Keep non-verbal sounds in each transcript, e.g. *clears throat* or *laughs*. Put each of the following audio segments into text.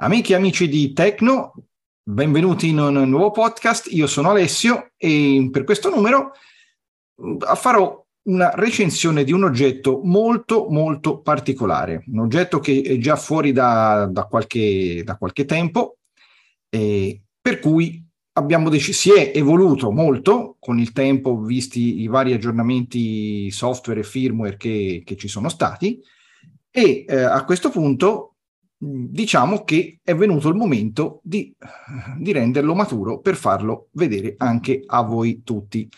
Amiche e amici di Tecno, benvenuti in un nuovo podcast. Io sono Alessio e per questo numero mm, farò una recensione di un oggetto molto molto particolare, un oggetto che è già fuori da, da, qualche, da qualche, tempo, e per cui abbiamo deciso, si è evoluto molto con il tempo, visti i vari aggiornamenti software e firmware che, che ci sono stati, e eh, a questo punto diciamo che è venuto il momento di, di, renderlo maturo per farlo vedere anche a voi tutti.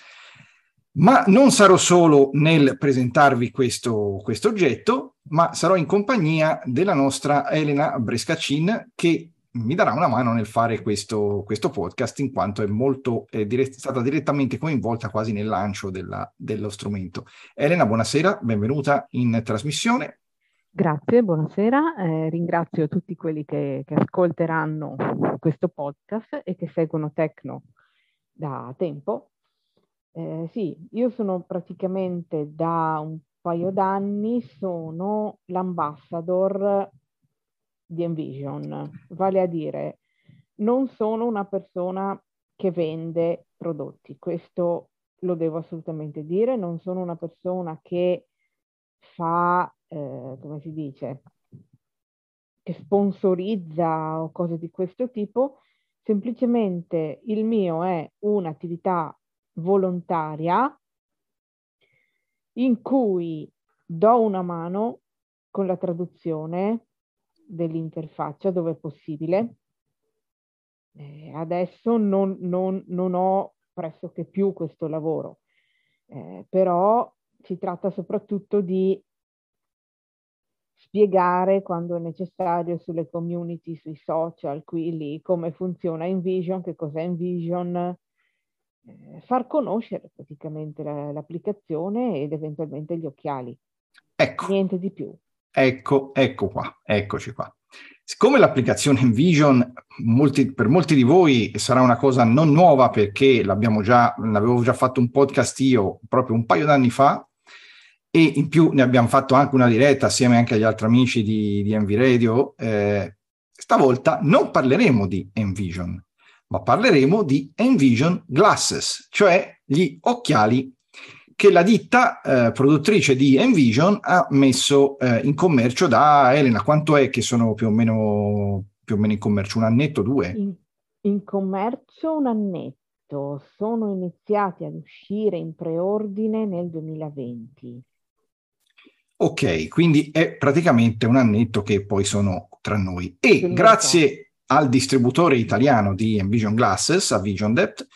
Ma non sarò solo nel presentarvi questo, questo oggetto, ma sarò in compagnia della nostra Elena Brescacin che mi darà una mano nel fare questo, questo podcast in quanto è molto è dire- stata direttamente coinvolta quasi nel lancio della, dello strumento. Elena, buonasera, benvenuta in trasmissione. Grazie, buonasera. Eh, ringrazio tutti quelli che, che, ascolteranno questo podcast e che seguono Tecno da tempo. Eh, sì, io sono praticamente da un paio d'anni, sono l'ambassador di Envision, vale a dire non sono una persona che vende prodotti, questo lo devo assolutamente dire, non sono una persona che fa eh, come si dice, che sponsorizza o cose di questo tipo, semplicemente il mio è un'attività volontaria in cui do una mano con la traduzione dell'interfaccia dove è possibile. Eh, adesso non, non, non, ho pressoché più questo lavoro, eh, però si tratta soprattutto di spiegare quando è necessario sulle community, sui social, qui lì, come funziona InVision, che cos'è InVision, eh, far conoscere praticamente la, l'applicazione ed eventualmente gli occhiali. Ecco. Niente di più. Ecco, ecco qua, eccoci qua. Siccome l'applicazione InVision molti, per molti di voi sarà una cosa non nuova perché l'abbiamo già, l'avevo già fatto un podcast io proprio un paio d'anni fa, e in più ne abbiamo fatto anche una diretta assieme anche agli altri amici di, di Envy Radio. Eh, stavolta non parleremo di Envision, ma parleremo di Envision Glasses, cioè gli occhiali che la ditta eh, produttrice di Envision ha messo eh, in commercio da Elena. Quanto è che sono più o meno, più o meno in commercio? Un annetto, due? In, in commercio un annetto. Sono iniziati ad uscire in preordine nel 2020. Ok, quindi è praticamente un annetto che poi sono tra noi. E grazie al distributore italiano di Envision Glasses, a Vision Depth,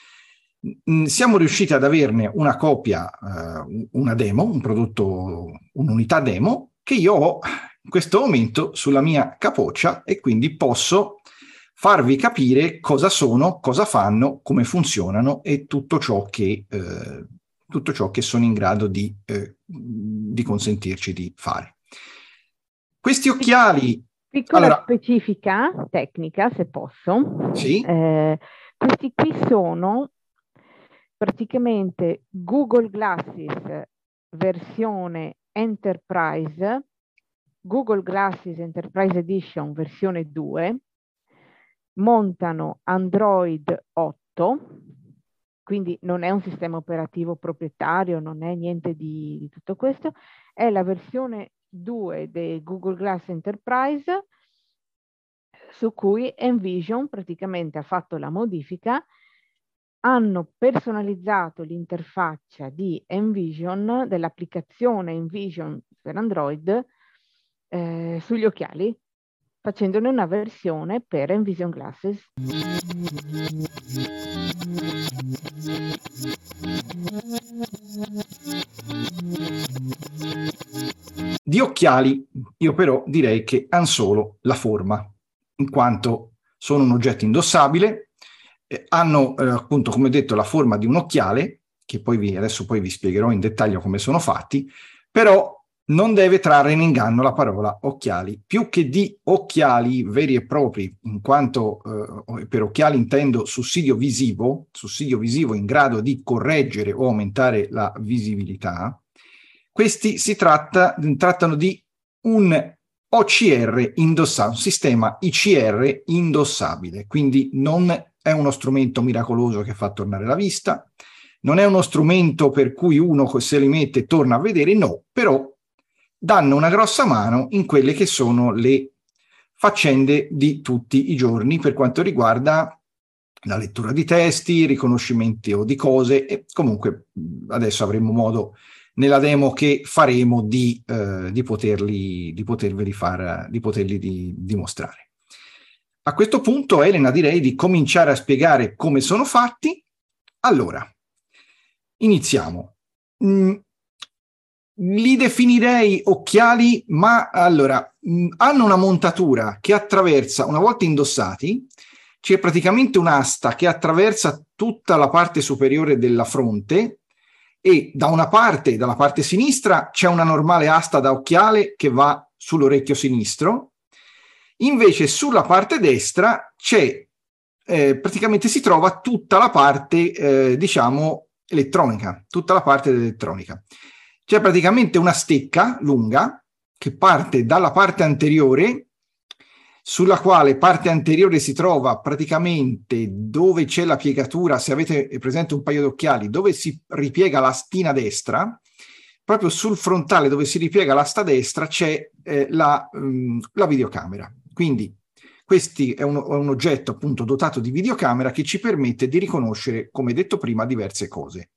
siamo riusciti ad averne una copia, uh, una demo, un prodotto, un'unità demo, che io ho in questo momento sulla mia capoccia e quindi posso farvi capire cosa sono, cosa fanno, come funzionano e tutto ciò che eh, tutto ciò che sono in grado di, eh, di consentirci di fare. Questi occhiali... Piccola allora, specifica tecnica, se posso. Sì. Eh, questi qui sono praticamente Google Glasses versione Enterprise, Google Glasses Enterprise Edition versione 2, montano Android 8, quindi non è un sistema operativo proprietario, non è niente di, di tutto questo, è la versione 2 del Google Glass Enterprise su cui Envision praticamente ha fatto la modifica, hanno personalizzato l'interfaccia di Envision, dell'applicazione Envision per Android, eh, sugli occhiali, facendone una versione per Envision Glasses. Di occhiali io però direi che hanno solo la forma, in quanto sono un oggetto indossabile, eh, hanno eh, appunto come detto la forma di un occhiale, che poi vi, adesso poi vi spiegherò in dettaglio come sono fatti, però non deve trarre in inganno la parola occhiali. Più che di occhiali veri e propri, in quanto eh, per occhiali intendo sussidio visivo, sussidio visivo in grado di correggere o aumentare la visibilità, questi si tratta, trattano di un OCR indossato, un sistema ICR indossabile, quindi non è uno strumento miracoloso che fa tornare la vista, non è uno strumento per cui uno se li mette torna a vedere, no, però danno una grossa mano in quelle che sono le faccende di tutti i giorni per quanto riguarda la lettura di testi, riconoscimento di cose e comunque adesso avremo modo nella demo che faremo di, eh, di, poterli, di poterveli far, di poterli di, dimostrare. A questo punto, Elena, direi di cominciare a spiegare come sono fatti. Allora, iniziamo. Mm, li definirei occhiali, ma allora mh, hanno una montatura che attraversa, una volta indossati, c'è praticamente un'asta che attraversa tutta la parte superiore della fronte e da una parte, dalla parte sinistra, c'è una normale asta da occhiale che va sull'orecchio sinistro, invece sulla parte destra c'è, eh, praticamente si trova tutta la parte, eh, diciamo, elettronica, tutta la parte dell'elettronica. C'è praticamente una stecca lunga che parte dalla parte anteriore, sulla quale parte anteriore si trova praticamente dove c'è la piegatura, se avete presente un paio d'occhiali, dove si ripiega la stina destra, proprio sul frontale dove si ripiega l'asta destra c'è eh, la, mh, mm, la, videocamera. Quindi questo è è un oggetto appunto dotato di videocamera che ci permette di riconoscere, come detto prima, diverse cose.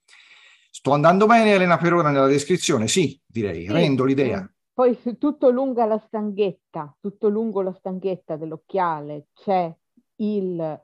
Sto andando bene, Elena, per ora nella descrizione? Sì, direi, sì, rendo l'idea. Sì. Poi tutto lungo la stanghetta, tutto lungo la stanghetta dell'occhiale c'è il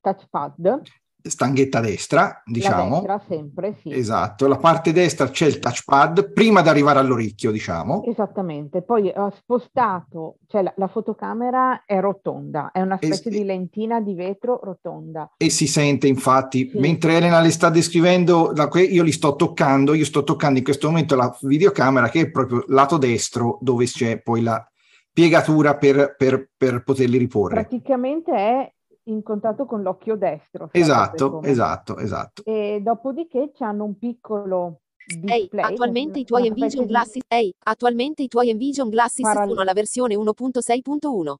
touchpad stanghetta destra, diciamo. La destra sempre, sì. Esatto, la parte destra c'è il touchpad prima di arrivare all'orecchio, diciamo. Esattamente, poi ho spostato, cioè la, la fotocamera è rotonda, è una specie es- di lentina di vetro rotonda. E si sente infatti, sì. mentre Elena le sta descrivendo, io li sto toccando, io sto toccando in questo momento la videocamera che è proprio lato destro dove c'è poi la piegatura per, per, per poterli riporre. Praticamente è in contatto con l'occhio destro. Esatto, esatto, esatto. E dopodiché hanno un piccolo display. Ehi, attualmente i tuoi Envision Glasses, ehi, attualmente i tuoi Envision Glasses Paral- sono alla versione 1.6.1.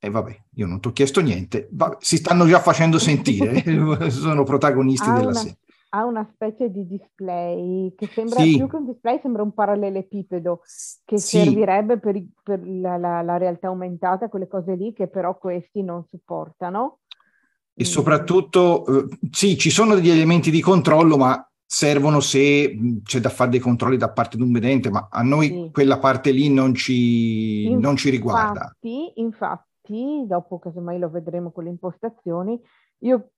E eh, vabbè, io non ti ho chiesto niente, Va, si stanno già facendo sentire, *laughs* sono protagonisti della serie ha una specie di display che sembra sì. più che un display, sembra un parallelepipedo che sì. servirebbe per, per la, la, la, realtà aumentata, quelle cose lì che però questi non supportano. E soprattutto, eh, sì, ci sono degli elementi di controllo, ma servono se c'è da fare dei controlli da parte di un vedente, ma a noi sì. quella parte lì non ci, infatti, non ci riguarda. Infatti, dopo casomai lo vedremo con le impostazioni, io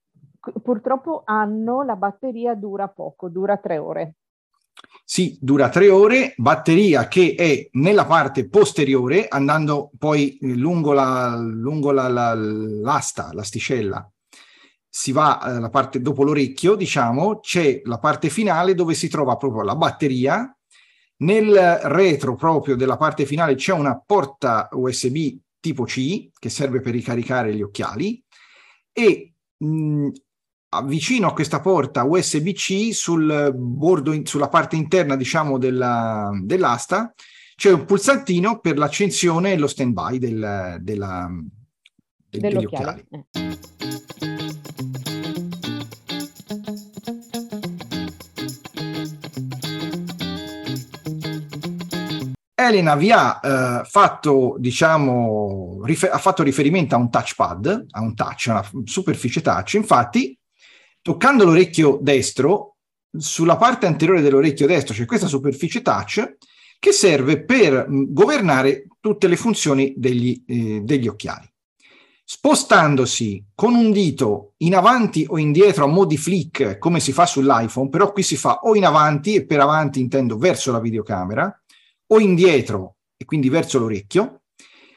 purtroppo hanno la batteria dura poco, dura tre ore. Sì, dura tre ore, batteria che è nella parte posteriore, andando poi lungo, la, lungo la, la, l'asta, l'asticella, si va alla eh, parte dopo l'orecchio, diciamo, c'è la parte finale dove si trova proprio la batteria. Nel retro proprio della parte finale c'è una porta USB tipo C che serve per ricaricare gli occhiali e mh, vicino a questa porta USB-C sul bordo, in, sulla parte interna, diciamo, della, dell'asta, c'è un pulsantino per l'accensione e lo stand-by del, della, del, degli occhiali. Eh. Elena vi ha eh, fatto, diciamo, rifer- ha fatto riferimento a un touchpad, a un touch, a una superficie touch. Infatti, toccando l'orecchio destro, sulla parte anteriore dell'orecchio destro c'è questa superficie touch che serve per governare tutte le funzioni degli, eh, degli occhiali. Spostandosi con un dito in avanti o indietro a mo' di flick, come si fa sull'iPhone, però qui si fa o in avanti, e per avanti intendo verso la videocamera, o indietro, e quindi verso l'orecchio,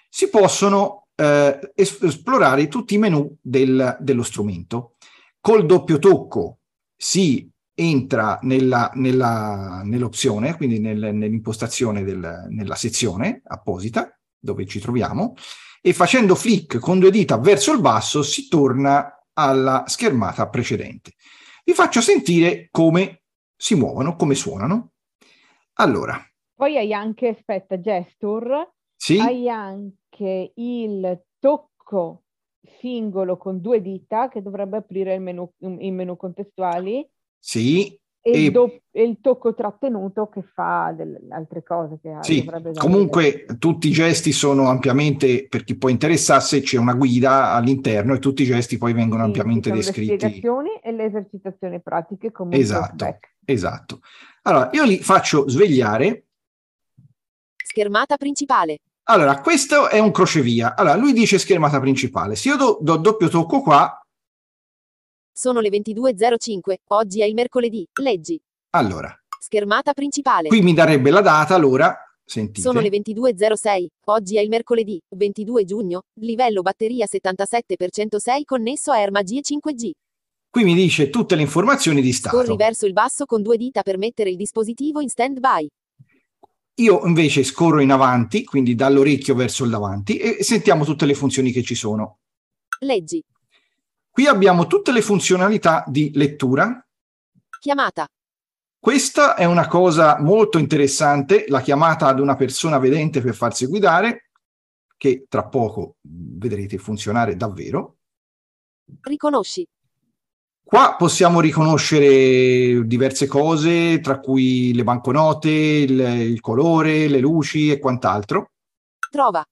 si possono eh, esplorare tutti i menu del, dello strumento. Col doppio tocco si entra nella, nella, nell'opzione, quindi nel, nell'impostazione del, nella sezione apposita dove ci troviamo e facendo flick con due dita verso il basso si torna alla schermata precedente. Vi faccio sentire come si muovono, come suonano. Allora. Poi hai anche, aspetta, gesture Sì, hai anche il tocco singolo con due dita che dovrebbe aprire il menu, i menu contestuali sì, e, E- il, do- e il tocco trattenuto che fa delle altre cose che sì. Comunque tutti i gesti sono ampiamente, per chi può interessarsi, c'è una guida all'interno e tutti i gesti poi vengono Sì, ampiamente sono Le descritti. spiegazioni e le esercitazioni pratiche come Esatto. Esatto. Allora, io li faccio svegliare. Schermata principale. Allora, questo è un crocevia. Allora, lui dice schermata principale. Se io do, do doppio tocco qua, Sono le 22.05. Oggi è il mercoledì. Leggi. allora, Schermata principale. qui mi darebbe la data, allora, sentite. Sono le 22.06. Oggi è il mercoledì, 22 giugno. Livello batteria 77% 6 connesso a Ermagie 5G. Qui mi dice tutte le informazioni di stato. Corri verso il basso con due dita per mettere il dispositivo in stand-by. Io invece scorro in avanti, quindi dall'orecchio verso il davanti, e sentiamo tutte le funzioni che ci sono. Leggi. Qui abbiamo tutte le funzionalità di lettura. Chiamata. Questa è una cosa molto interessante, la chiamata ad una persona vedente per farsi guidare, che tra poco vedrete funzionare davvero. Riconosci. Qua possiamo riconoscere diverse cose, tra cui le banconote, il, il colore, le luci e quant'altro. Trova.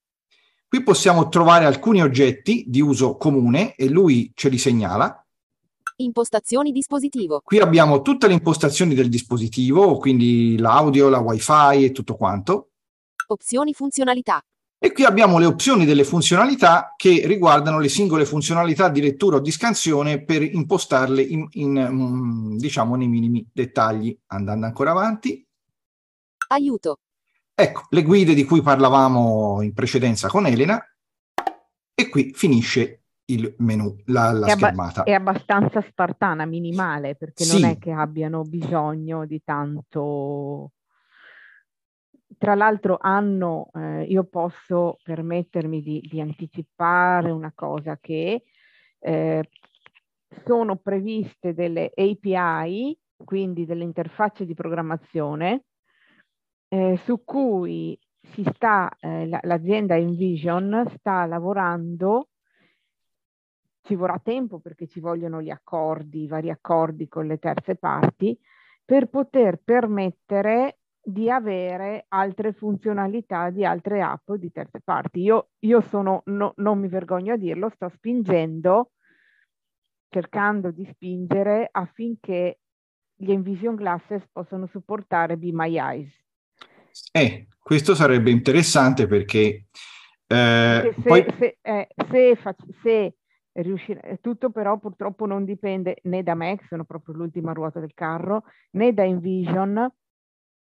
Qui possiamo trovare alcuni oggetti di uso comune e lui ce li segnala. Impostazioni dispositivo. Qui abbiamo tutte le impostazioni del dispositivo, quindi l'audio, la wifi e tutto quanto. Opzioni funzionalità. E qui abbiamo le opzioni delle funzionalità che riguardano le singole funzionalità di lettura o di scansione per impostarle in, in, mm, diciamo nei minimi dettagli. Andando ancora avanti, Aiuto. ecco le guide di cui parlavamo in precedenza con Elena e qui finisce il menu, la, la È, abba- schermata. è abbastanza spartana, minimale, perché Sì. non è che abbiano bisogno di tanto. Tra l'altro hanno, eh, io posso permettermi di, di anticipare una cosa che eh, sono previste delle API, quindi delle interfacce di programmazione, eh, su cui si sta, eh, la- l'azienda Envision sta lavorando. Ci vorrà tempo perché ci vogliono gli accordi, i vari accordi con le terze parti, per poter permettere di avere altre funzionalità di altre app di terze parti. Io, io sono, no- non mi vergogno a dirlo, sto spingendo, cercando di spingere affinché gli Envision Glasses possano supportare Be My Eyes. Eh, questo sarebbe interessante perché eh, se, poi se, eh, se, se riuscire, tutto però purtroppo non dipende né da me, che sono proprio l'ultima ruota del carro, né da Envision,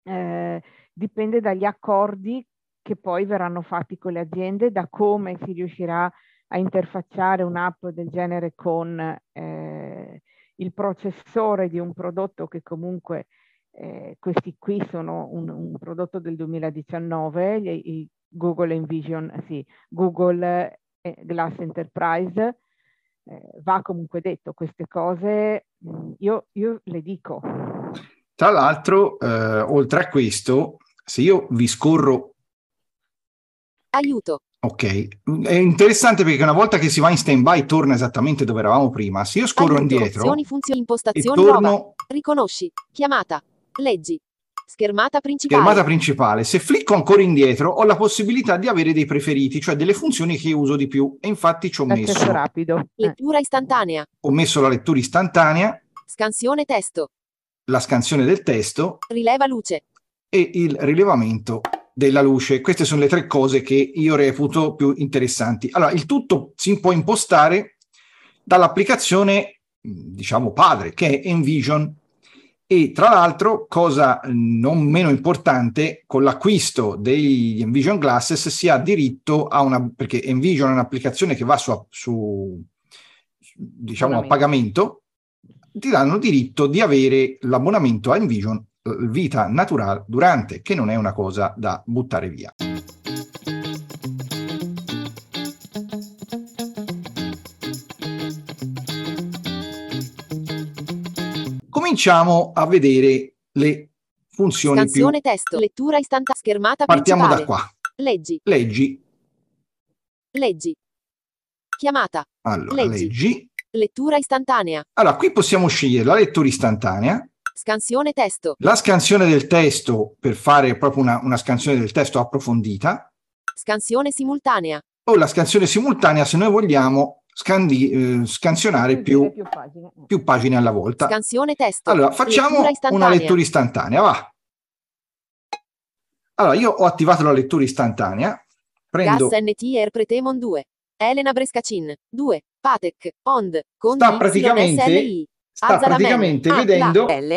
eh, dipende dagli accordi che poi verranno fatti con le aziende, da come si riuscirà a interfacciare un'app del genere con eh, il processore di un prodotto che comunque eh, questi qui sono un, un prodotto del 2019, gli- Google Envision, sì, Google eh, Glass Enterprise, eh, va comunque detto queste cose, mh, io, io le dico. Tra l'altro, eh, oltre a questo, se io vi scorro Aiuto. Ok, è interessante perché una volta che si va in stand-by torna esattamente dove eravamo prima. Se io scorro Aiuto. indietro Opzioni funzioni e impostazioni nuova. torno Riconosci. Chiamata. Leggi. Schermata principale. schermata principale, se flicco ancora indietro ho la possibilità di avere dei preferiti, cioè delle funzioni che io uso di più. E infatti ci ho L'accesso messo, rapido. Eh, Lettura istantanea. ho messo la lettura istantanea, Scansione testo. La scansione del testo Rileva luce. e il rilevamento della luce. Queste sono le tre cose che io reputo più interessanti. Allora, il tutto si può impostare dall'applicazione, diciamo, padre, che è Envision. E tra l'altro, cosa non meno importante, con l'acquisto degli Envision Glasses si ha diritto a una, perché Envision è un'applicazione che va su, su diciamo, a pagamento, ti danno diritto di avere l'abbonamento a Envision vita naturale durante, che non è una cosa da buttare via. Cominciamo a vedere le funzioni più Scansione testo. Lettura istantanea. Schermata Partiamo da principale. qua. Leggi. Leggi. Leggi. Chiamata. Allora, Leggi. leggi. Lettura istantanea. Allora, qui possiamo scegliere la lettura istantanea, Scansione testo. la scansione del testo per fare proprio una, una scansione del testo approfondita Scansione simultanea. o la scansione simultanea se noi vogliamo scandi- eh, scansionare più, più pagine. più pagine alla volta. Scansione testo. Allora, facciamo Lettura una lettura istantanea, va. Allora, io ho attivato la lettura istantanea, prendo, Gas NT Air Pretemon 2. Elena Brescacin. 2. Patek. Ond. Con Sta praticamente- SLI. sta praticamente vedendo, L.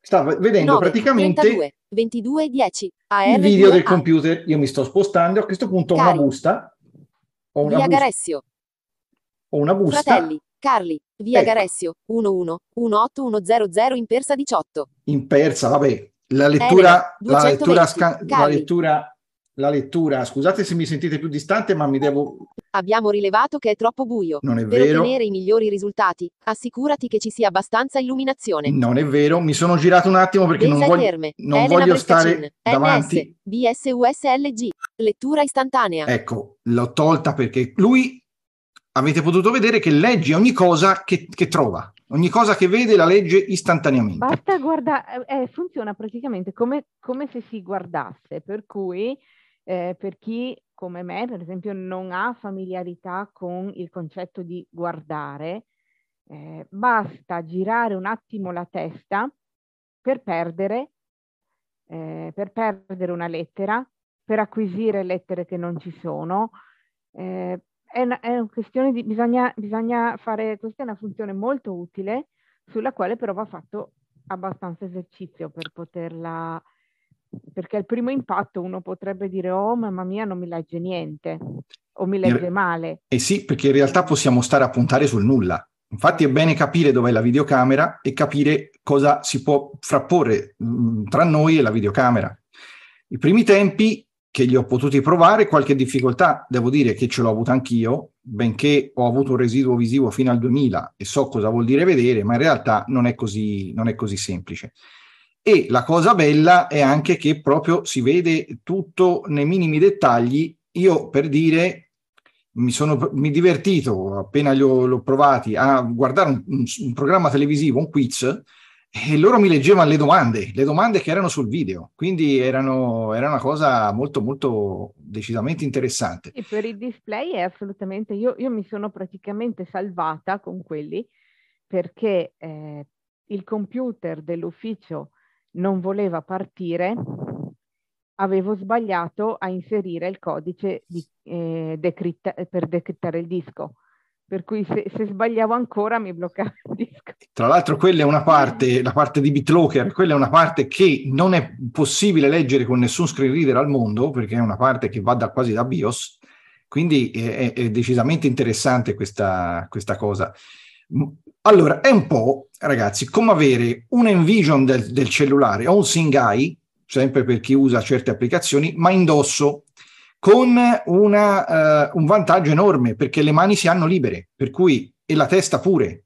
sta vedendo 9, praticamente 32, 22 10. AR il video del 2A. computer. Io mi sto spostando, a questo punto ho una busta, ho una, Via bus- Garessio. ho una busta Fratelli. Carli. Via Ecco. Garessio. 11 18100 in Persa 18. in persa, vabbè, la lettura, Elena, la lettura, 220, sca- la lettura, la lettura, scusate se mi sentite più distante, ma mi devo, Abbiamo rilevato che è troppo buio. non è Per vero, ottenere i migliori risultati, assicurati che ci sia abbastanza illuminazione. non è vero, mi sono girato un attimo perché non Besa e voglio, Terme. non Elena voglio stare davanti. NS. BSUSLG. Lettura istantanea. Ecco, l'ho tolta perché lui avete potuto vedere che legge ogni cosa che, che trova, ogni cosa che vede la legge istantaneamente. Basta guardare, eh, funziona praticamente come, come se si guardasse, per cui eh, per chi come me, per esempio, non ha familiarità con il concetto di guardare, eh, basta girare un attimo la testa per perdere, eh, per perdere una lettera, per acquisire lettere che non ci sono. Eh, è una, è una questione di bisogna, bisogna fare, questa è una funzione molto utile sulla quale però va fatto abbastanza esercizio per poterla, perché al primo impatto uno potrebbe dire oh mamma mia non mi legge niente o mi legge male. Eh sì, perché in realtà possiamo stare a puntare sul nulla. Infatti è bene capire dov'è la videocamera e capire cosa si può frapporre mh, tra noi e la videocamera. I primi tempi che li ho potuti provare, qualche difficoltà, devo dire che ce l'ho avuta anch'io, benché ho avuto un residuo visivo fino al 2000 e so cosa vuol dire vedere, ma in realtà non è così, non è così semplice. E la cosa bella è anche che proprio si vede tutto nei minimi dettagli. Io per dire mi sono mi divertito appena li ho, l'ho provati a guardare un, un, un programma televisivo, un quiz, e loro mi leggevano le domande, le domande che erano sul video, quindi erano, era una cosa molto, molto decisamente interessante. E per il display è assolutamente, io, io mi sono praticamente salvata con quelli perché eh, il computer dell'ufficio non voleva partire, avevo sbagliato a inserire il codice di, eh, decritta, per decrittare il disco. Per cui se, se, sbagliavo ancora mi bloccava il disco. Tra l'altro quella è una parte, la parte di BitLocker, quella è una parte che non è possibile leggere con nessun screen reader al mondo, perché è una parte che va da, quasi da BIOS, quindi è, è decisamente interessante questa, questa cosa. Allora, è un po', ragazzi, come avere un Envision del, del cellulare o un Singai, sempre per chi usa certe applicazioni, ma indosso con una, uh, un vantaggio enorme perché le mani si hanno libere, per cui e la testa pure.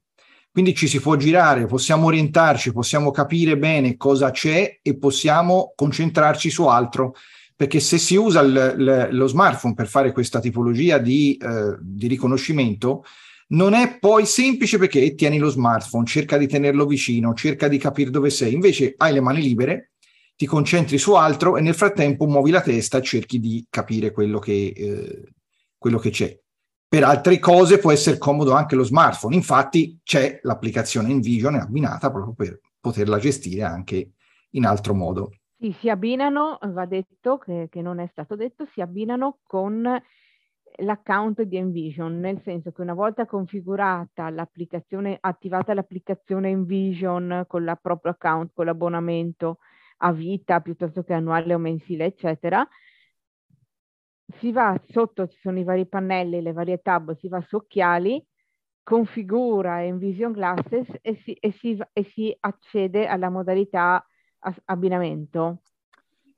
Quindi ci si può girare, possiamo orientarci, possiamo capire bene cosa c'è e possiamo concentrarci su altro. Perché se si usa l, l, lo smartphone per fare questa tipologia di, uh, di riconoscimento, non è poi semplice perché tieni lo smartphone, cerca di tenerlo vicino, cerca di capire dove sei. Invece hai le mani libere, ti concentri su altro e nel frattempo muovi la testa e cerchi di capire quello che, eh, quello che c'è. Per altre cose può essere comodo anche lo smartphone, infatti c'è l'applicazione InVision abbinata proprio per poterla gestire anche in altro modo. Sì, si abbinano, va detto che, che non è stato detto, si abbinano con l'account di Envision, nel senso che una volta configurata l'applicazione, attivata l'applicazione Envision con la proprio account, con l'abbonamento, a vita piuttosto che annuale o mensile, eccetera, si va sotto, ci sono i vari pannelli, le varie tab, si va su occhiali, configura Envision Glasses e si, e si, e si accede alla modalità abbinamento.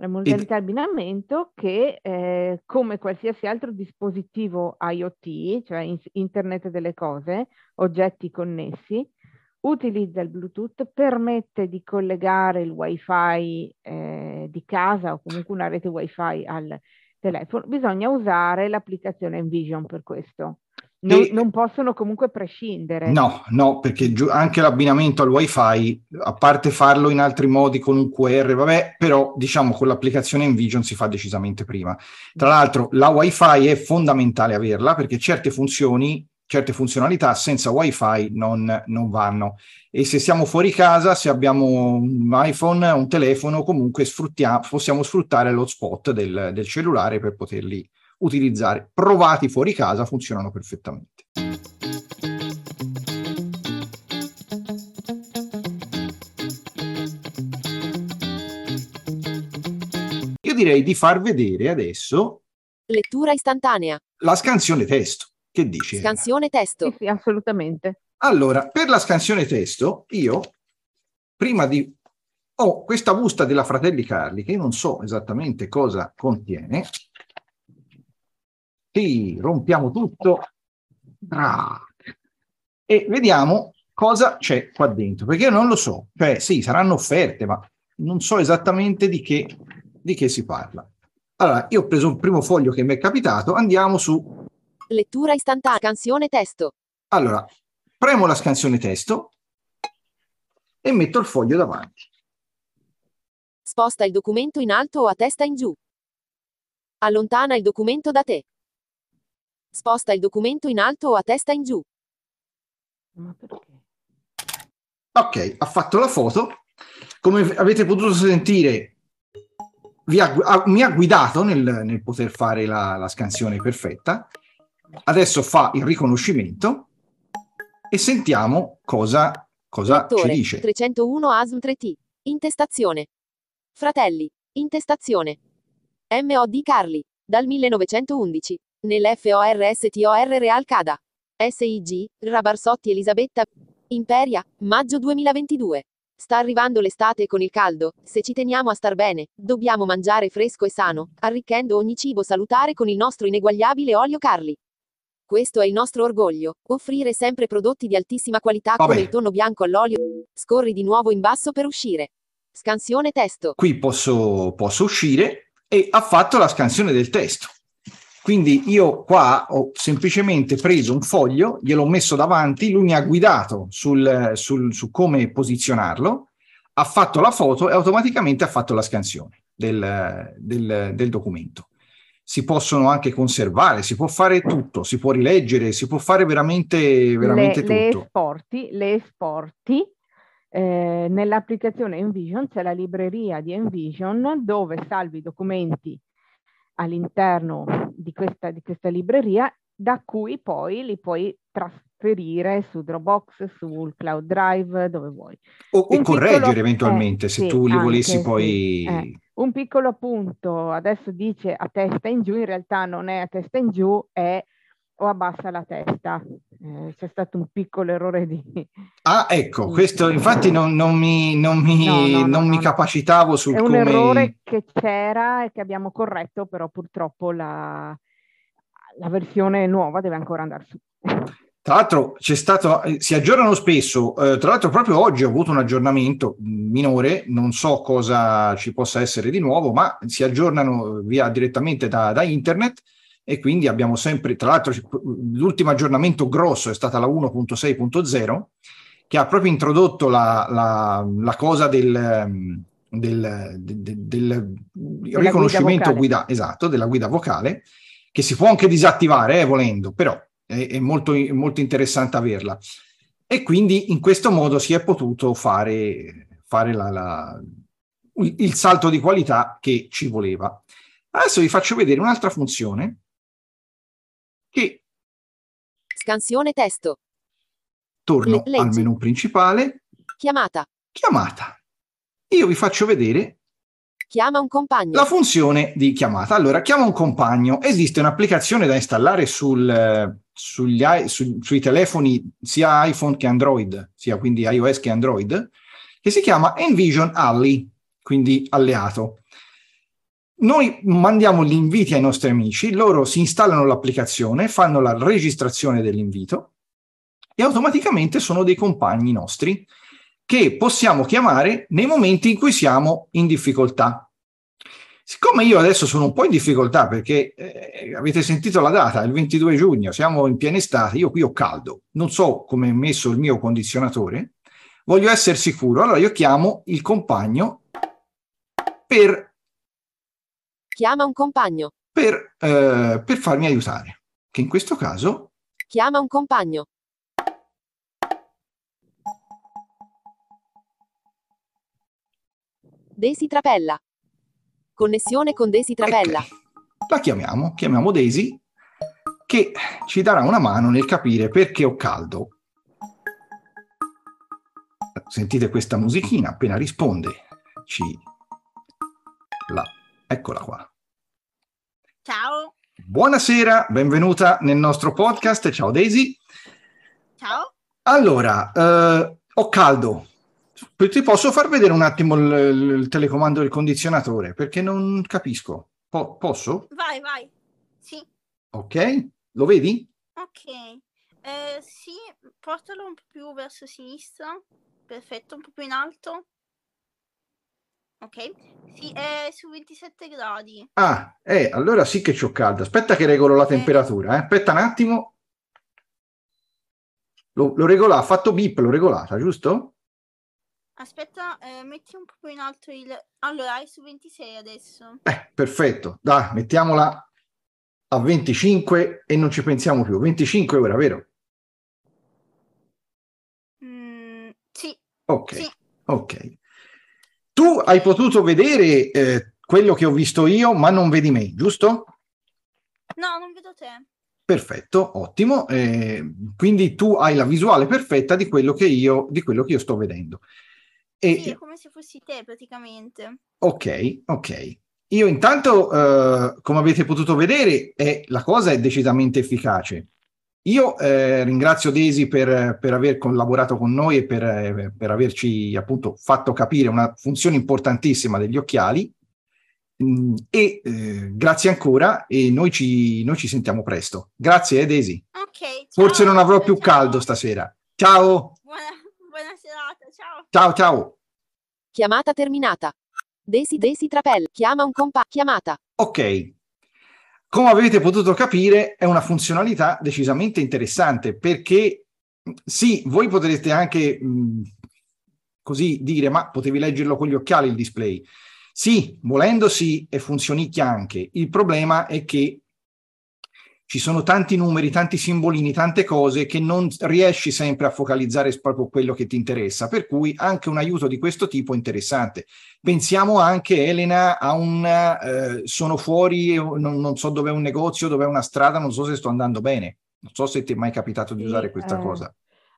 La modalità e... abbinamento che eh, come qualsiasi altro dispositivo IoT, cioè Internet delle cose, oggetti connessi, utilizza il Bluetooth, permette di collegare il wifi eh, di casa o comunque una rete wifi al, telefono, bisogna usare l'applicazione Envision per questo. Non, e, non, possono comunque prescindere. No, no, perché anche l'abbinamento al wifi, a parte farlo in altri modi con un QR, vabbè, però diciamo con l'applicazione Envision si fa decisamente prima. Tra l'altro la wifi è fondamentale averla perché certe funzioni, certe funzionalità senza wifi non, non vanno. E se siamo fuori casa, se abbiamo un iPhone, un telefono, comunque possiamo sfruttare l'hotspot del, del cellulare per poterli utilizzare. Provati fuori casa, funzionano perfettamente. Io direi di far vedere adesso lettura istantanea. La scansione testo. Che dici? Scansione testo. Sì, sì, assolutamente. Allora, per la scansione testo, io prima di ho questa busta della Fratelli Carli che io non so esattamente cosa contiene, sì, rompiamo tutto. Ah. E vediamo cosa c'è qua dentro, perché io non lo so. Cioè, sì, saranno offerte, ma non so esattamente di che, di che si parla. Allora, io ho preso un primo foglio che mi è capitato, andiamo su... Lettura istantanea, scansione testo. Allora, premo la scansione testo e metto il foglio davanti. Sposta il documento in alto o a testa in giù. Allontana il documento da te. Sposta il documento in alto o a testa in giù. Ma perché? Ok, ha fatto la foto. Come avete potuto sentire, ha, mi ha guidato nel, nel poter fare la, la, scansione perfetta. Adesso fa il riconoscimento e sentiamo cosa, cosa ci dice. 301 ASM 3T. Intestazione. Fratelli. Intestazione. MOD Carli. Dal 1911. Nell'FORSTOR Real Cada. SIG, Rabarsotti Elisabetta. Imperia, maggio 2022. Sta arrivando l'estate con il caldo, se ci teniamo a star bene, dobbiamo mangiare fresco e sano, arricchendo ogni cibo salutare con il nostro ineguagliabile olio Carli. Questo è il nostro orgoglio, offrire sempre prodotti di altissima qualità Vabbè. come il tonno bianco all'olio. Scorri di nuovo in basso per uscire. Scansione testo. Qui posso, posso uscire e ha fatto la scansione del testo. Quindi io qua ho semplicemente preso un foglio, gliel'ho messo davanti, lui mi ha guidato sul, sul, su come posizionarlo, ha fatto la foto e automaticamente ha fatto la scansione del, del, del documento. Si possono anche conservare, si può fare tutto, si può rileggere, si può fare veramente, veramente le, tutto. Le esporti, le esporti eh, nell'applicazione Envision c'è la libreria di Envision dove salvi i documenti all'interno di questa, di questa libreria da cui poi li puoi trasferire su Dropbox, sul Cloud Drive, dove vuoi. O, e correggere piccolo, eventualmente eh, se sì, tu li anche, volessi poi... Sì, eh. Un piccolo appunto, adesso dice a testa in giù, in realtà non è a testa in giù, è o abbassa la testa. Eh, c'è stato un piccolo errore di... Ah, ecco, questo infatti non, non mi, non mi, no, no, non no, mi capacitavo sul È un come... errore che c'era e che abbiamo corretto, però purtroppo la, la versione nuova deve ancora andare su. Tra l'altro c'è stato, eh, si aggiornano spesso, eh, tra l'altro proprio oggi ho avuto un aggiornamento minore, non so cosa ci possa essere di nuovo, ma si aggiornano via direttamente da, da internet e quindi abbiamo sempre, tra l'altro l'ultimo aggiornamento grosso è stata la 1.6.0 che ha proprio introdotto la, la, la cosa del, del, del, del riconoscimento guida, guida, esatto, della guida vocale, che si può anche disattivare eh, volendo, però è, è molto, molto interessante averla. E quindi in questo modo si è potuto fare, fare la, la, il salto di qualità che ci voleva. Adesso vi faccio vedere un'altra funzione scansione testo. Torno Le- al menu principale. Chiamata. Chiamata. Io vi faccio vedere Chiama un compagno. La funzione di chiamata. Allora, chiama un compagno. Esiste un'applicazione da installare sul, sugli, su, sui telefoni sia iPhone che Android, sia quindi iOS che Android, che si chiama Envision Ally, quindi alleato. Noi mandiamo gli inviti ai nostri amici, loro si installano l'applicazione, fanno la registrazione dell'invito e automaticamente sono dei compagni nostri che possiamo chiamare nei momenti in cui siamo in difficoltà. Siccome io adesso sono un po' in difficoltà perché eh, avete sentito la data, il 22 giugno, siamo in piena estate, io qui ho caldo, non so come è messo il mio condizionatore, voglio essere sicuro, allora io chiamo il compagno per... Chiama un compagno. Per, eh, per farmi aiutare, che in questo caso... Chiama un compagno. Desi Trapella. Connessione con Desi Trapella. Okay. La chiamiamo, chiamiamo Daisy, che ci darà una mano nel capire perché ho caldo. Sentite questa musichina, appena risponde, ci... La... Eccola qua. Ciao. Buonasera, benvenuta nel nostro podcast. Ciao Daisy. Ciao. Allora, eh, ho caldo, ti posso far vedere un attimo il, il telecomando del condizionatore perché non capisco. Po- posso? Vai, vai. Sì. Ok, lo vedi? Ok. Eh, sì, portalo un po' più verso sinistra. Perfetto, un po' più in alto. Ok. Sì, è su 27 gradi. Ah, eh, allora sì che c'ho caldo. Aspetta che regolo la temperatura. Eh. Aspetta un attimo. Lo, lo regola, ha fatto bip, l'ho regolata, giusto? Aspetta, eh, metti un po' in alto il... Allora, è su 26 adesso. Eh, perfetto. Dai, mettiamola a 25 e non ci pensiamo più. 25 ora, vero? Mm, sì. Ok, sì. ok. Tu hai potuto vedere eh, quello che ho visto io, ma non vedi me, giusto? No, non vedo te. Perfetto, ottimo. Eh, quindi tu hai la visuale perfetta di quello che io, di quello che io sto vedendo. E... Sì, è come se fossi te praticamente. Ok, ok. Io intanto, eh, come avete potuto vedere, è, la cosa è decisamente efficace. Io eh, ringrazio Desi per, per, aver collaborato con noi e per, eh, per, averci appunto fatto capire una funzione importantissima degli occhiali. Mm, e eh, grazie ancora e noi ci, noi ci, sentiamo presto. Grazie, eh, Desi. Ok. Ciao, Forse non avrò più ciao. caldo stasera. Ciao. Buona, buona serata, ciao. Ciao, ciao. Chiamata terminata. Desi Desi Trapel, chiama un compa, chiamata. Ok. Come avete potuto capire, è una funzionalità decisamente interessante perché sì, voi potrete anche mh, così dire, ma potevi leggerlo con gli occhiali il display. Sì, volendo sì, e funzionicchia anche. Il problema è che ci sono tanti numeri, tanti simbolini, tante cose che non riesci sempre a focalizzare proprio quello che ti interessa, per cui anche un aiuto di questo tipo è interessante. Pensiamo anche, Elena, a un eh, sono fuori, non, non so dove è un negozio, dove è una strada, non so se sto andando bene. Non so se ti è mai capitato di usare questa eh, cosa.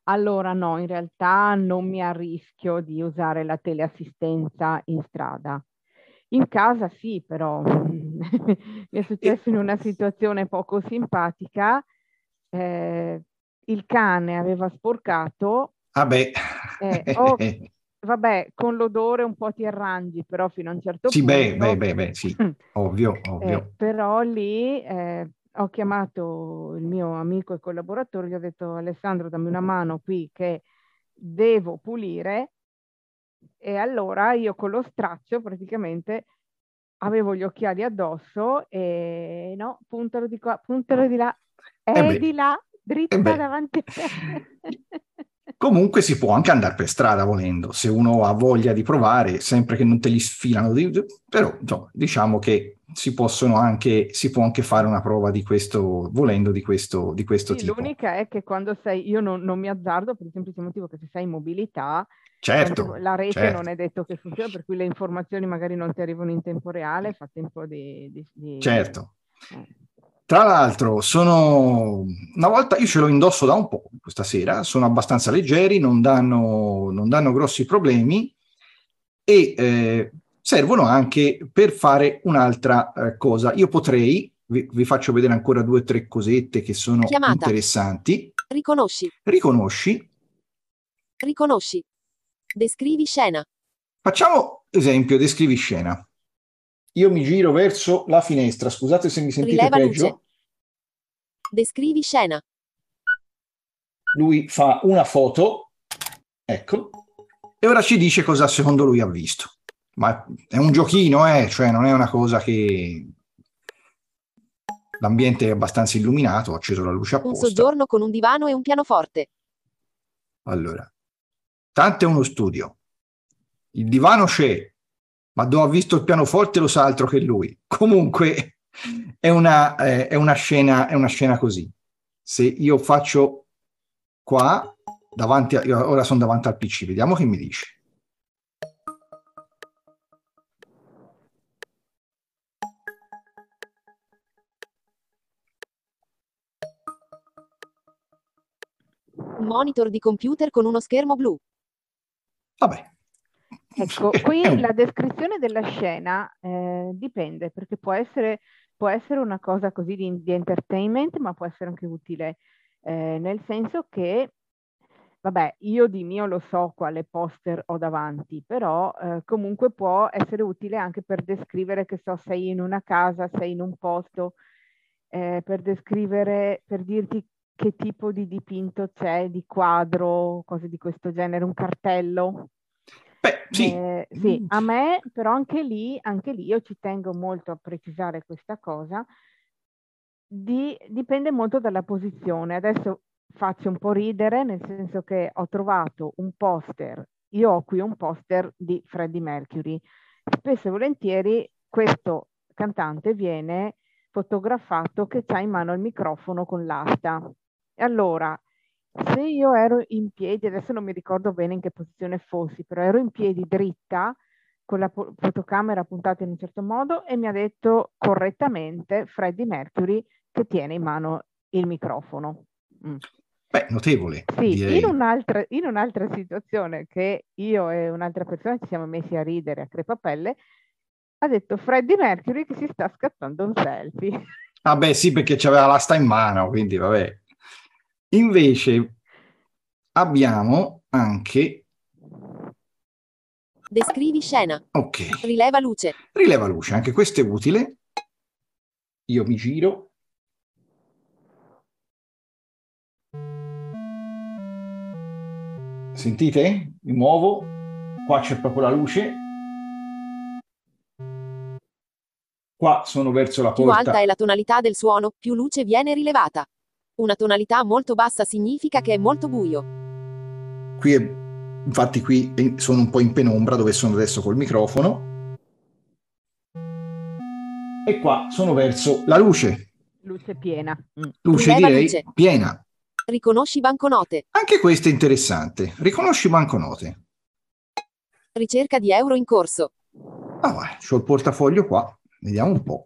Allora no, in realtà non mi arrischio di usare la teleassistenza in strada. In casa sì, però *laughs* mi è successo in una situazione poco simpatica. Eh, il cane aveva sporcato. Vabbè. Eh, *laughs* oh, vabbè, con l'odore un po' ti arrangi, però fino a un certo sì, punto. Sì, beh, beh, beh, sì, *clears throat* ovvio, ovvio. Eh, però lì eh, ho chiamato il mio amico e collaboratore, gli ho detto Alessandro dammi una mano qui che devo pulire e allora io con lo straccio praticamente avevo gli occhiali addosso e no, puntalo di qua, puntalo di là, è eh di là, dritta eh davanti a te. *laughs* *laughs* Comunque si può anche andare per strada volendo, se uno ha voglia di provare, sempre che non te li sfilano, però insomma, diciamo che si possono anche, si può anche fare una prova di questo, volendo di questo, di questo sì, tipo. L'unica è che quando sei, io non, non mi azzardo per il semplice motivo che se sei in mobilità, certo, la rete certo. non è detto che funziona, per cui le informazioni magari non ti arrivano in tempo reale, fa tempo di... di, di... Certo. Eh. Tra l'altro, sono una volta io ce l'ho indosso da un po' questa sera, sono abbastanza leggeri, non danno, non danno grossi problemi e eh, servono anche per fare un'altra eh, cosa. Io potrei, vi, vi, faccio vedere ancora due o tre cosette che sono Chiamata. interessanti. Riconosci. Riconosci. Riconosci. Descrivi scena. Facciamo esempio, descrivi scena. Io mi giro verso la finestra, scusate se mi sentite Rileva peggio. Luce. Descrivi scena. Lui fa una foto, ecco, e ora ci dice cosa secondo lui ha visto. Ma è un giochino, eh, cioè non è una cosa che l'ambiente è abbastanza illuminato, ho acceso la luce Un apposta. soggiorno con un divano e un pianoforte. Allora, tanto è uno studio. Il divano c'è, ma dove ha visto il pianoforte lo sa altro che lui. Comunque è una, eh, è una scena, è una scena così. Se io faccio qua, davanti a, ora sono davanti al PC, vediamo che mi dice. Monitor di computer con uno schermo blu. Vabbè. Ecco, *laughs* qui la descrizione della scena eh, dipende perché può essere, può essere una cosa così di, di entertainment, ma può essere anche utile, eh, nel senso che, vabbè, io di mio lo so quale poster ho davanti, però eh, comunque può essere utile anche per descrivere che so, sei in una casa, sei in un posto, eh, per descrivere, per dirti che tipo di dipinto c'è, di quadro, cose di questo genere, un cartello. Beh, sì. Eh, sì, a me però anche lì, anche lì io ci tengo molto a precisare questa cosa, di- dipende molto dalla posizione. Adesso faccio un po' ridere, nel senso che ho trovato un poster, io ho qui un poster di Freddie Mercury. Spesso e volentieri questo cantante viene fotografato che ha in mano il microfono con l'asta. E allora, se io ero in piedi, adesso non mi ricordo bene in che posizione fossi, però ero in piedi dritta con la fotocamera puntata in un certo modo e mi ha detto correttamente Freddie Mercury che tiene in mano il microfono. Mm. Beh, notevole, Sì, in un'altra, in un'altra situazione che io e un'altra persona ci siamo messi a ridere a crepapelle, ha detto Freddie Mercury che si sta scattando un selfie. Ah beh, sì, perché c'aveva l'asta in mano, quindi vabbè. Invece abbiamo anche, Descrivi scena. ok, Rileva luce. rileva luce, anche questo è utile. Io mi giro. Sentite? Mi muovo. Qua c'è proprio la luce. Qua sono verso la Più porta. alta è la tonalità del suono, più luce viene rilevata. Una tonalità molto bassa significa che è molto buio. Qui è- infatti qui sono un po' in penombra dove sono adesso col microfono. E qua sono verso la luce. Luce piena. Mm. Luce Rileva direi luce. piena. Riconosci banconote. Anche questo è interessante. Riconosci banconote. Ricerca di euro in corso. Ah, vai, c'ho il portafoglio qua. Vediamo un po'.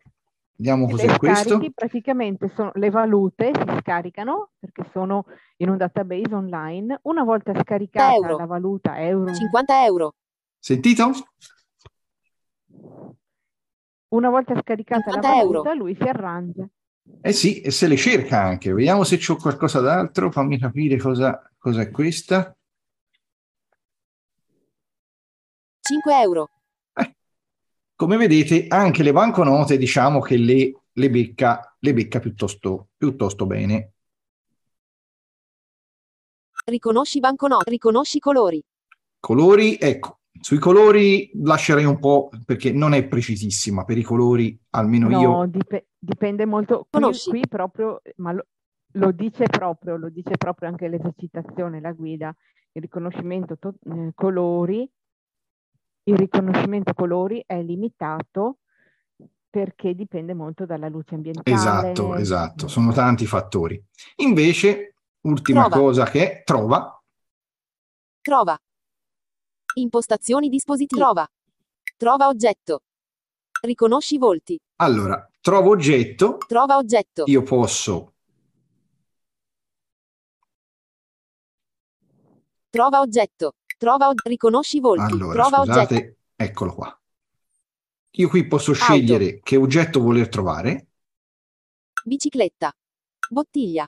Vediamo Le cos'è questo. praticamente sono le valute, si scaricano perché sono in un database online. Una volta scaricata Euro. la valuta euro, 50 euro. Sentito? una volta scaricata la 50 euro. valuta, lui si arrangia. Eh sì, e se le cerca anche. Vediamo se c'ho qualcosa d'altro. Fammi capire cosa, cosa è questa. 5 euro. Come vedete, anche le banconote diciamo che le, le becca, le becca piuttosto, piuttosto bene. Riconosci banconote. Riconosci colori. Colori, ecco, sui colori lascerei un po' perché non è precisissima. Per i colori, almeno No, io, dipe- dipende molto. Qui, Conosci? qui proprio, ma lo, lo dice proprio, lo dice proprio anche l'esercitazione, la guida, il riconoscimento to- eh, colori. Il riconoscimento colori è limitato perché dipende molto dalla luce ambientale. esatto, esatto, sono tanti fattori. Invece, ultima Trova. cosa che è, trova, Trova. Impostazioni dispositivi. Trova. Trova oggetto. Riconosci volti. allora, trovo oggetto, Trova oggetto. io posso Trova oggetto. Trova riconosci volti. Allora, Trova oggetto. scusate, eccolo qua. Io qui posso scegliere che oggetto voler trovare. Bicicletta. Bottiglia.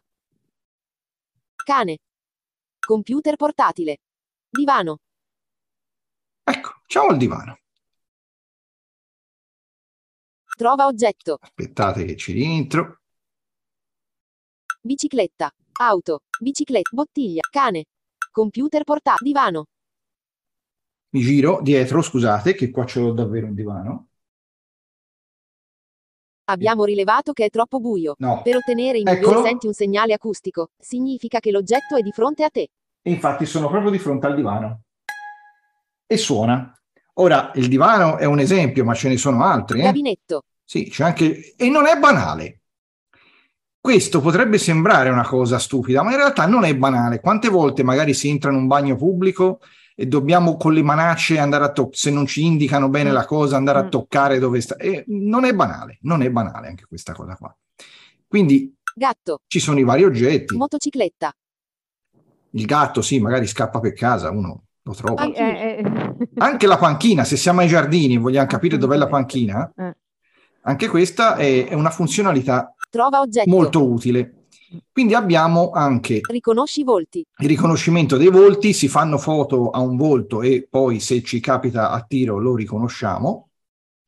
Cane. Computer portatile. Divano. Ecco, ciao il divano. Trova oggetto. Aspettate che ci rientro. Bicicletta. Auto. Bicicletta. Bottiglia. Cane. Computer portatile. Divano. Mi giro dietro, scusate, che qua ce l'ho davvero un divano. Abbiamo rilevato che è troppo buio. No. Per ottenere i Eccolo. senti un segnale acustico. Significa che l'oggetto è di fronte a te. E infatti sono proprio di fronte al divano. E suona. Ora, il divano è un esempio, ma ce ne sono altri. Eh? Gabinetto. Sì, c'è anche... E non è banale. Questo potrebbe sembrare una cosa stupida, ma in realtà non è banale. Quante volte magari si entra in un bagno pubblico e dobbiamo con le manacce andare a toccare, se non ci indicano bene la cosa, andare a Mm. toccare dove sta. E non è banale, non è banale anche questa cosa qua. Quindi Gatto. ci sono i vari oggetti. Motocicletta. Il gatto, sì, magari scappa per casa, uno lo trova. Sì, eh, eh. Anche la panchina, se siamo ai giardini e vogliamo capire dov'è la panchina, Eh. anche questa è, è una funzionalità molto utile. Quindi abbiamo anche Riconosci i volti. il riconoscimento dei volti, si fanno foto a un volto e poi se ci capita a tiro lo riconosciamo.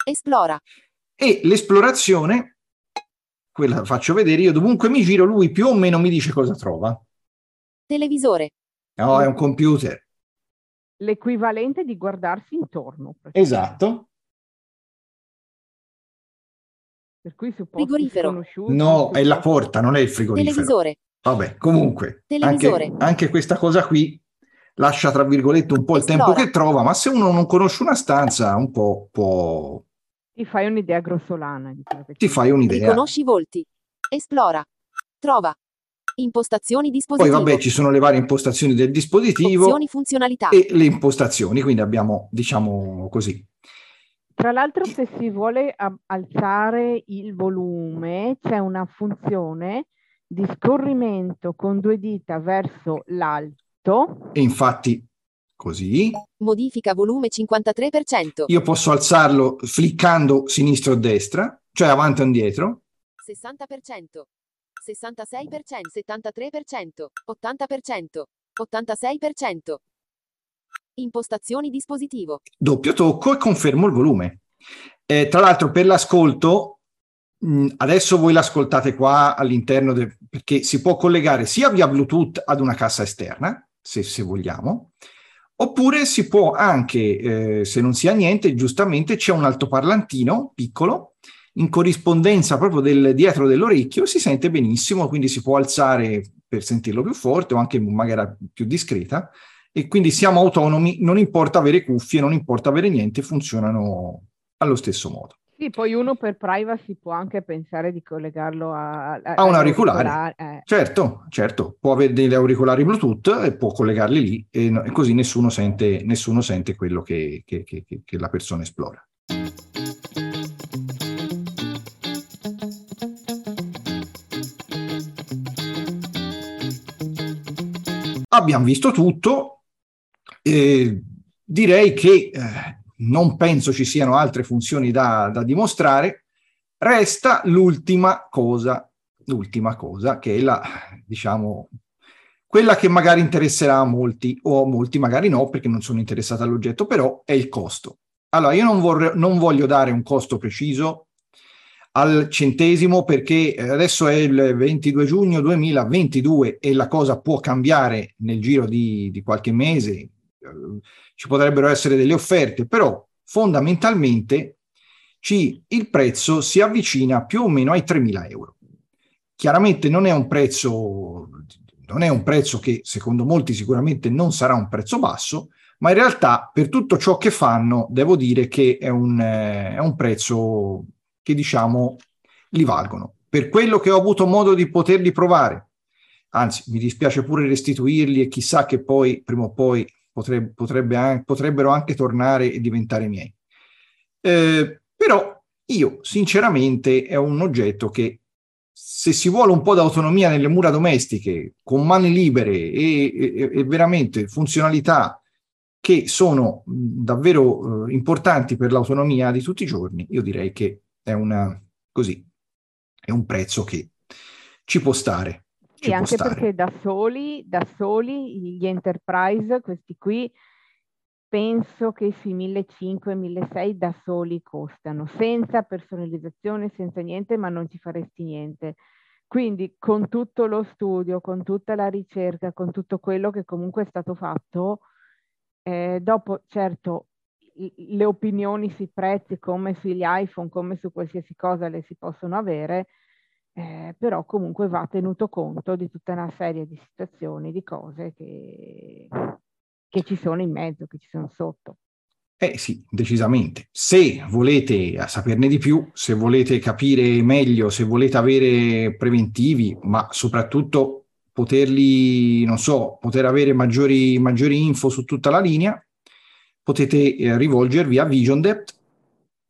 Esplora. E l'esplorazione, quella la faccio vedere, io dovunque mi giro, lui più o meno mi dice cosa trova. Televisore. No, è un computer. L'equivalente di guardarsi intorno. Esatto. Per cui Frigorifero. No, è la porta, non è il frigorifero. Televisore. Vabbè, comunque, Televisore. anche, anche questa cosa qui lascia, tra virgolette, un po' il Esplora. tempo che trova, ma se uno non conosce una stanza, un po' può... Ti fai un'idea grossolana di quello che ti fai un'idea. Riconosci i volti. Esplora. Trova. Impostazioni Poi dispositivo. vabbè, ci sono le varie impostazioni del dispositivo Opzioni funzionalità. e le impostazioni, quindi abbiamo, diciamo così. Tra l'altro, se si vuole alzare il volume, c'è una funzione di scorrimento con due dita verso l'alto. E infatti, così, Modifica volume 53%. io posso alzarlo fliccando sinistra o destra, cioè avanti o indietro, 60%. 66%. 73%. 80%. 86%. Impostazioni dispositivo. doppio tocco e confermo il volume. Eh, tra l'altro, per l'ascolto, mh, adesso voi l'ascoltate qua all'interno del, perché si può collegare sia via Bluetooth ad una cassa esterna, se, se vogliamo, oppure si può anche, eh, se non si ha niente, giustamente c'è un altoparlantino piccolo in corrispondenza proprio del dietro dell'orecchio, si sente benissimo, quindi si può alzare per sentirlo più forte o anche in maniera più discreta e quindi siamo autonomi, non importa avere cuffie, non importa avere niente, funzionano allo stesso modo. Sì, poi uno per privacy può anche pensare di collegarlo a, a, A un auricolare. eh. Certo, certo, può avere degli auricolari Bluetooth e può collegarli lì e, no- e così nessuno sente, nessuno sente quello che- che- che- che la persona esplora. Abbiamo visto tutto, direi che eh, non penso ci siano altre funzioni da, da dimostrare. Resta l'ultima cosa, l'ultima cosa che è la, diciamo, quella che magari interesserà a molti o a molti magari no perché non sono interessati all'oggetto, però è il costo. Allora, io non, vorrei- non voglio dare un costo preciso al centesimo perché adesso è il 22 giugno 2022 e la cosa può cambiare nel giro di, di qualche mese, ci potrebbero essere delle offerte, però fondamentalmente ci- il prezzo si avvicina più o meno ai 3.000 euro. Chiaramente non è un prezzo, non è un prezzo che secondo molti sicuramente non sarà un prezzo basso, ma in realtà per tutto ciò che fanno devo dire che è un, eh, è un prezzo che diciamo li valgono. Per quello che ho avuto modo di poterli provare, anzi mi dispiace pure restituirli e chissà che poi prima o poi potrebbe, potrebbe potrebbero anche tornare e diventare miei. Eh, però io sinceramente è un oggetto che se si vuole un po' d'autonomia nelle mura domestiche, con mani libere e, e- e veramente funzionalità che sono davvero eh, importanti per l'autonomia di tutti i giorni, io direi che è una così, è un prezzo che ci può stare. Sì, può anche stare. perché da soli, da soli gli enterprise, questi qui, penso che sui 1.500-1.600 da soli costano, senza personalizzazione, senza niente, ma non ci faresti niente. Quindi con tutto lo studio, con tutta la ricerca, con tutto quello che comunque è stato fatto, Eh, dopo, certo, le opinioni sui prezzi come sugli iPhone, come su qualsiasi cosa le si possono avere, eh, però comunque va tenuto conto di tutta una serie di situazioni, di cose che, che ci sono in mezzo, che ci sono sotto. Eh sì, decisamente. Se volete saperne di più, se volete capire meglio, se volete avere preventivi, ma soprattutto poterli, non so, poter avere maggiori, maggiori info su tutta la linea, potete eh, rivolgervi a VisionDept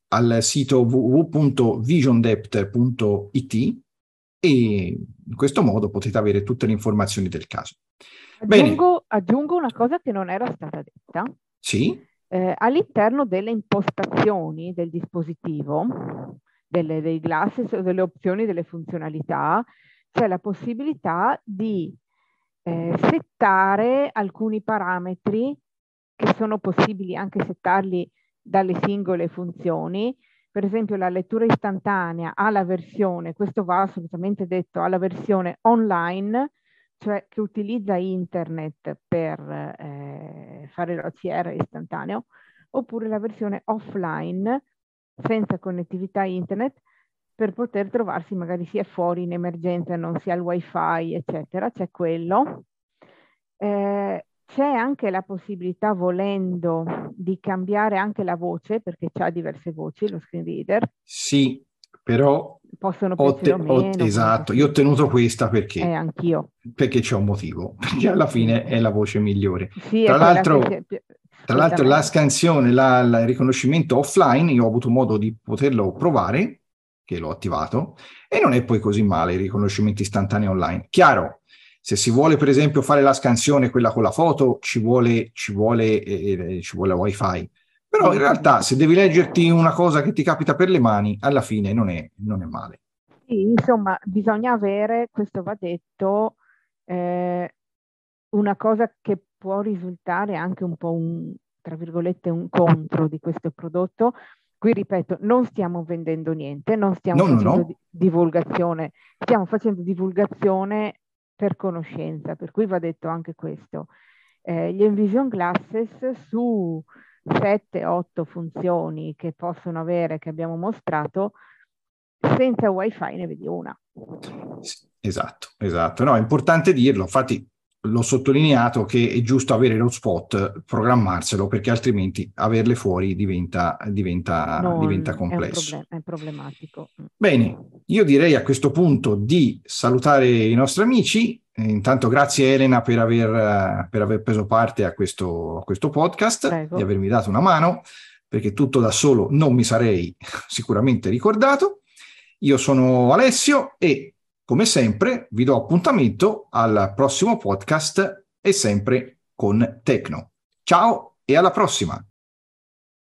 al sito www.visiondept.it e in questo modo potete avere tutte le informazioni del caso. Aggiungo, aggiungo una cosa che non era stata detta. Sì. Eh, all'interno delle impostazioni del dispositivo, delle, dei glasses o delle opzioni delle funzionalità, c'è la possibilità di eh, settare alcuni parametri che sono possibili anche settarli dalle singole funzioni. Per esempio la lettura istantanea ha versione, questo va assolutamente detto, ha la versione online, cioè che utilizza internet per eh, fare l'OCR istantaneo, oppure la versione offline senza connettività internet per poter trovarsi magari sia fuori in emergenza, non sia il wifi, eccetera, c'è quello. Eh, c'è anche la possibilità, volendo, di cambiare anche la voce, perché c'ha diverse voci, lo screen reader. Sì, però possono piacere te- o meno. esatto, io ho tenuto questa perché, eh, anch'io. perché c'è un motivo, *laughs* perché alla fine è la voce migliore. Sì, tra l'altro, tra l'altro la scansione, la, il riconoscimento offline, io ho avuto modo di poterlo provare, che l'ho attivato, e non è poi così male il riconoscimento istantaneo online. Chiaro, se si vuole, per esempio, fare la scansione, quella con la foto, ci vuole, ci vuole, eh, eh ci vuole wifi. Però in realtà, se devi leggerti una cosa che ti capita per le mani, alla fine non è, non è male. Sì, insomma, bisogna avere, questo va detto, eh, una cosa che può risultare anche un po' un, tra virgolette, un contro di questo prodotto. Qui ripeto, non stiamo vendendo niente, non stiamo no, facendo no, no. divulgazione, stiamo facendo divulgazione per conoscenza, per cui va detto anche questo. Eh, gli Envision Glasses su 7-8 funzioni che possono avere, che abbiamo mostrato, senza wifi ne vedi una. Esatto, esatto. No, è importante dirlo. Infatti l'ho sottolineato che è giusto avere lo spot, programmarselo, perché altrimenti averle fuori diventa, diventa, non, diventa complesso. È, problem- è, problematico. Bene, io direi a questo punto di salutare i nostri amici. Intanto grazie Elena per aver, per aver preso parte a questo, a questo podcast, Prego. di avermi dato una mano, perché tutto da solo non mi sarei *laughs* sicuramente ricordato. Io sono Alessio e come sempre, vi do appuntamento al prossimo podcast e sempre con Tecno. Ciao e alla prossima!